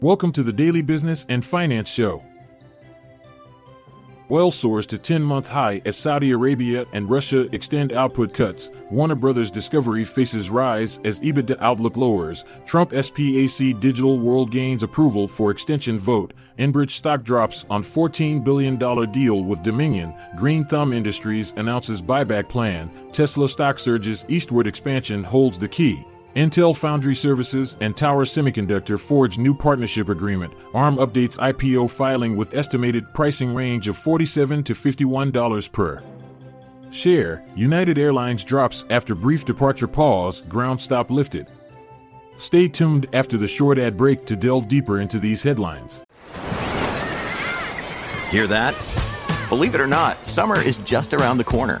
Welcome to the Daily Business and Finance Show. Oil soars to 10 month high as Saudi Arabia and Russia extend output cuts. Warner Brothers Discovery faces rise as EBITDA outlook lowers. Trump SPAC Digital World gains approval for extension vote. Enbridge stock drops on $14 billion deal with Dominion. Green Thumb Industries announces buyback plan. Tesla stock surges. Eastward expansion holds the key. Intel Foundry Services and Tower Semiconductor forge new partnership agreement. ARM updates IPO filing with estimated pricing range of 47 to $51 per share. United Airlines drops after brief departure pause, ground stop lifted. Stay tuned after the short ad break to delve deeper into these headlines. Hear that? Believe it or not, summer is just around the corner.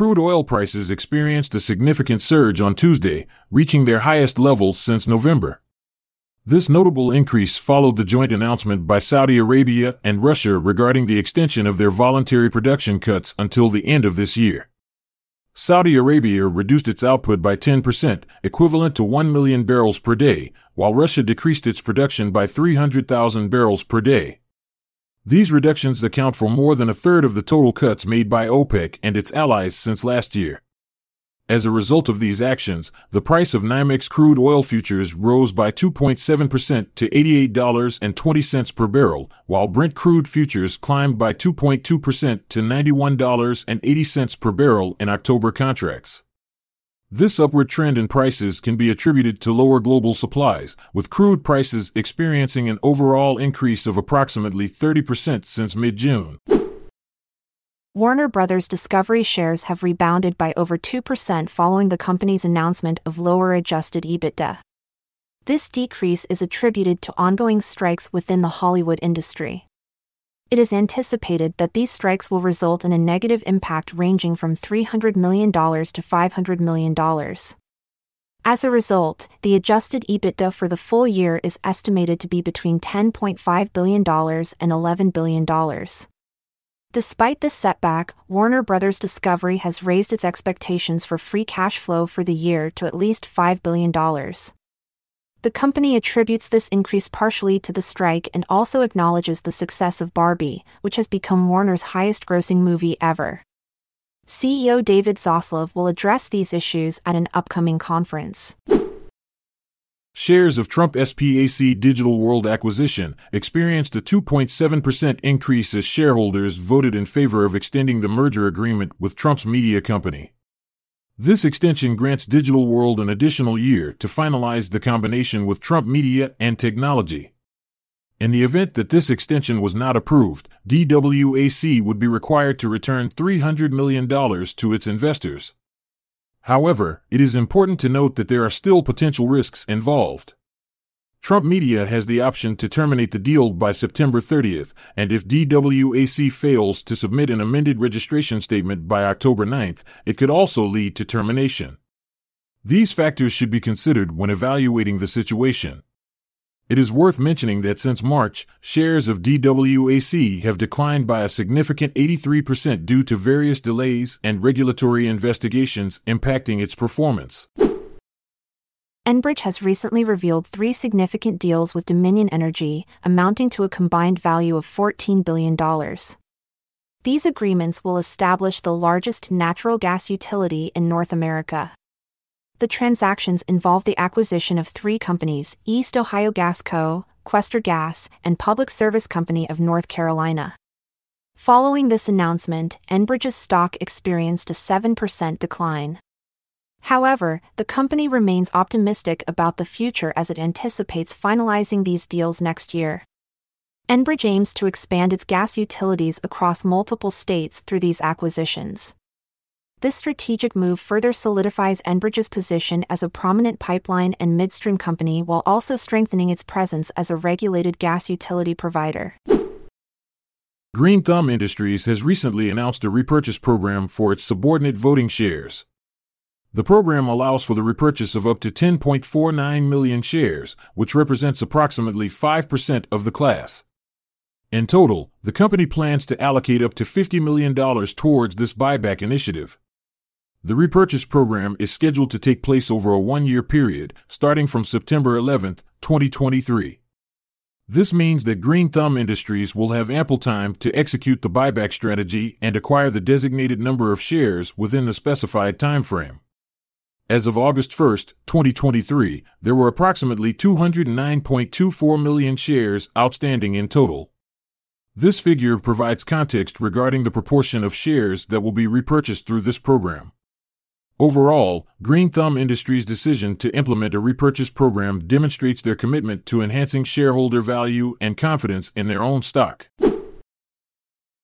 Crude oil prices experienced a significant surge on Tuesday, reaching their highest level since November. This notable increase followed the joint announcement by Saudi Arabia and Russia regarding the extension of their voluntary production cuts until the end of this year. Saudi Arabia reduced its output by 10%, equivalent to 1 million barrels per day, while Russia decreased its production by 300,000 barrels per day. These reductions account for more than a third of the total cuts made by OPEC and its allies since last year. As a result of these actions, the price of NYMEX crude oil futures rose by 2.7% to $88.20 per barrel, while Brent crude futures climbed by 2.2% to $91.80 per barrel in October contracts. This upward trend in prices can be attributed to lower global supplies, with crude prices experiencing an overall increase of approximately 30% since mid June. Warner Brothers Discovery shares have rebounded by over 2% following the company's announcement of lower adjusted EBITDA. This decrease is attributed to ongoing strikes within the Hollywood industry. It is anticipated that these strikes will result in a negative impact ranging from $300 million to $500 million. As a result, the adjusted EBITDA for the full year is estimated to be between $10.5 billion and $11 billion. Despite this setback, Warner Brothers Discovery has raised its expectations for free cash flow for the year to at least $5 billion. The company attributes this increase partially to the strike and also acknowledges the success of Barbie, which has become Warner's highest grossing movie ever. CEO David Zaslav will address these issues at an upcoming conference. Shares of Trump SPAC Digital World acquisition experienced a 2.7% increase as shareholders voted in favor of extending the merger agreement with Trump's media company. This extension grants Digital World an additional year to finalize the combination with Trump Media and Technology. In the event that this extension was not approved, DWAC would be required to return $300 million to its investors. However, it is important to note that there are still potential risks involved. Trump Media has the option to terminate the deal by September 30th, and if DWAC fails to submit an amended registration statement by October 9th, it could also lead to termination. These factors should be considered when evaluating the situation. It is worth mentioning that since March, shares of DWAC have declined by a significant 83% due to various delays and regulatory investigations impacting its performance. Enbridge has recently revealed three significant deals with Dominion Energy, amounting to a combined value of $14 billion. These agreements will establish the largest natural gas utility in North America. The transactions involve the acquisition of three companies East Ohio Gas Co., Questar Gas, and Public Service Company of North Carolina. Following this announcement, Enbridge's stock experienced a 7% decline. However, the company remains optimistic about the future as it anticipates finalizing these deals next year. Enbridge aims to expand its gas utilities across multiple states through these acquisitions. This strategic move further solidifies Enbridge's position as a prominent pipeline and midstream company while also strengthening its presence as a regulated gas utility provider. Green Thumb Industries has recently announced a repurchase program for its subordinate voting shares. The program allows for the repurchase of up to 10.49 million shares, which represents approximately 5% of the class. In total, the company plans to allocate up to $50 million towards this buyback initiative. The repurchase program is scheduled to take place over a one year period, starting from September 11, 2023. This means that Green Thumb Industries will have ample time to execute the buyback strategy and acquire the designated number of shares within the specified time frame. As of August 1, 2023, there were approximately 209.24 million shares outstanding in total. This figure provides context regarding the proportion of shares that will be repurchased through this program. Overall, Green Thumb Industries' decision to implement a repurchase program demonstrates their commitment to enhancing shareholder value and confidence in their own stock.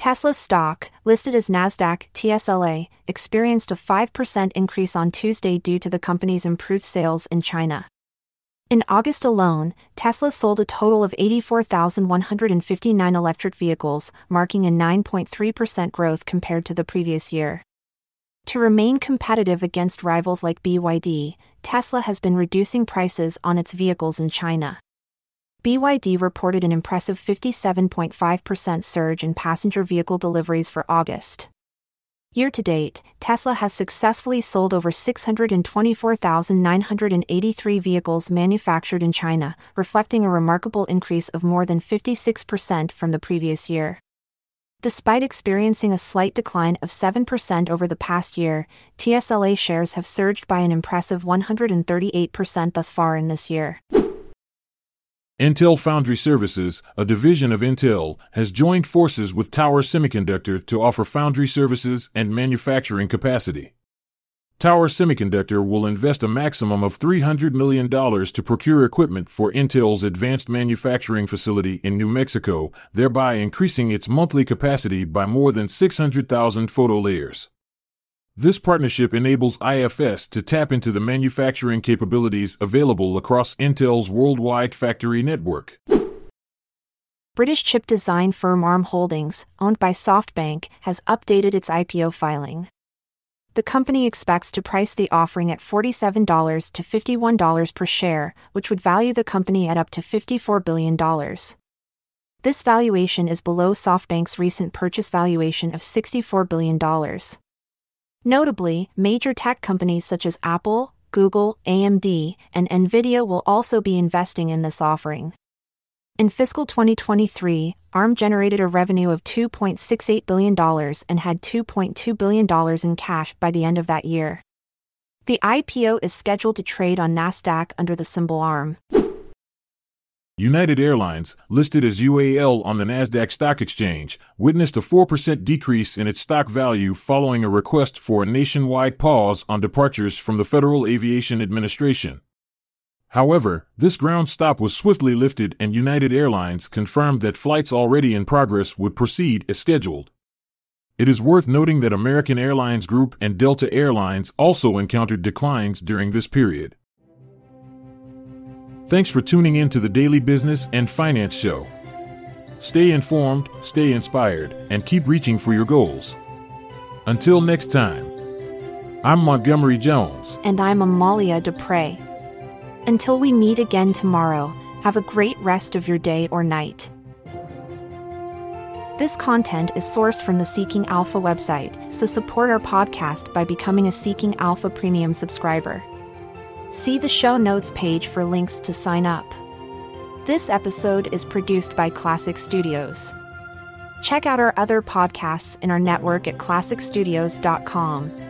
Tesla stock, listed as NASDAQ TSLA, experienced a 5% increase on Tuesday due to the company's improved sales in China. In August alone, Tesla sold a total of 84,159 electric vehicles, marking a 9.3% growth compared to the previous year. To remain competitive against rivals like BYD, Tesla has been reducing prices on its vehicles in China. BYD reported an impressive 57.5% surge in passenger vehicle deliveries for August. Year to date, Tesla has successfully sold over 624,983 vehicles manufactured in China, reflecting a remarkable increase of more than 56% from the previous year. Despite experiencing a slight decline of 7% over the past year, TSLA shares have surged by an impressive 138% thus far in this year. Intel Foundry Services, a division of Intel, has joined forces with Tower Semiconductor to offer foundry services and manufacturing capacity. Tower Semiconductor will invest a maximum of $300 million to procure equipment for Intel's advanced manufacturing facility in New Mexico, thereby increasing its monthly capacity by more than 600,000 photo layers. This partnership enables IFS to tap into the manufacturing capabilities available across Intel's worldwide factory network. British chip design firm ARM Holdings, owned by SoftBank, has updated its IPO filing the company expects to price the offering at $47 to $51 per share, which would value the company at up to $54 billion. This valuation is below SoftBank's recent purchase valuation of $64 billion. Notably, major tech companies such as Apple, Google, AMD, and Nvidia will also be investing in this offering. In fiscal 2023, ARM generated a revenue of $2.68 billion and had $2.2 billion in cash by the end of that year. The IPO is scheduled to trade on NASDAQ under the symbol ARM. United Airlines, listed as UAL on the NASDAQ Stock Exchange, witnessed a 4% decrease in its stock value following a request for a nationwide pause on departures from the Federal Aviation Administration. However, this ground stop was swiftly lifted and United Airlines confirmed that flights already in progress would proceed as scheduled. It is worth noting that American Airlines Group and Delta Airlines also encountered declines during this period. Thanks for tuning in to the Daily Business and Finance Show. Stay informed, stay inspired, and keep reaching for your goals. Until next time, I'm Montgomery Jones. And I'm Amalia Dupre. Until we meet again tomorrow, have a great rest of your day or night. This content is sourced from the Seeking Alpha website, so support our podcast by becoming a Seeking Alpha Premium subscriber. See the show notes page for links to sign up. This episode is produced by Klassic Studios. Check out our other podcasts in our network at klassicstudios.com.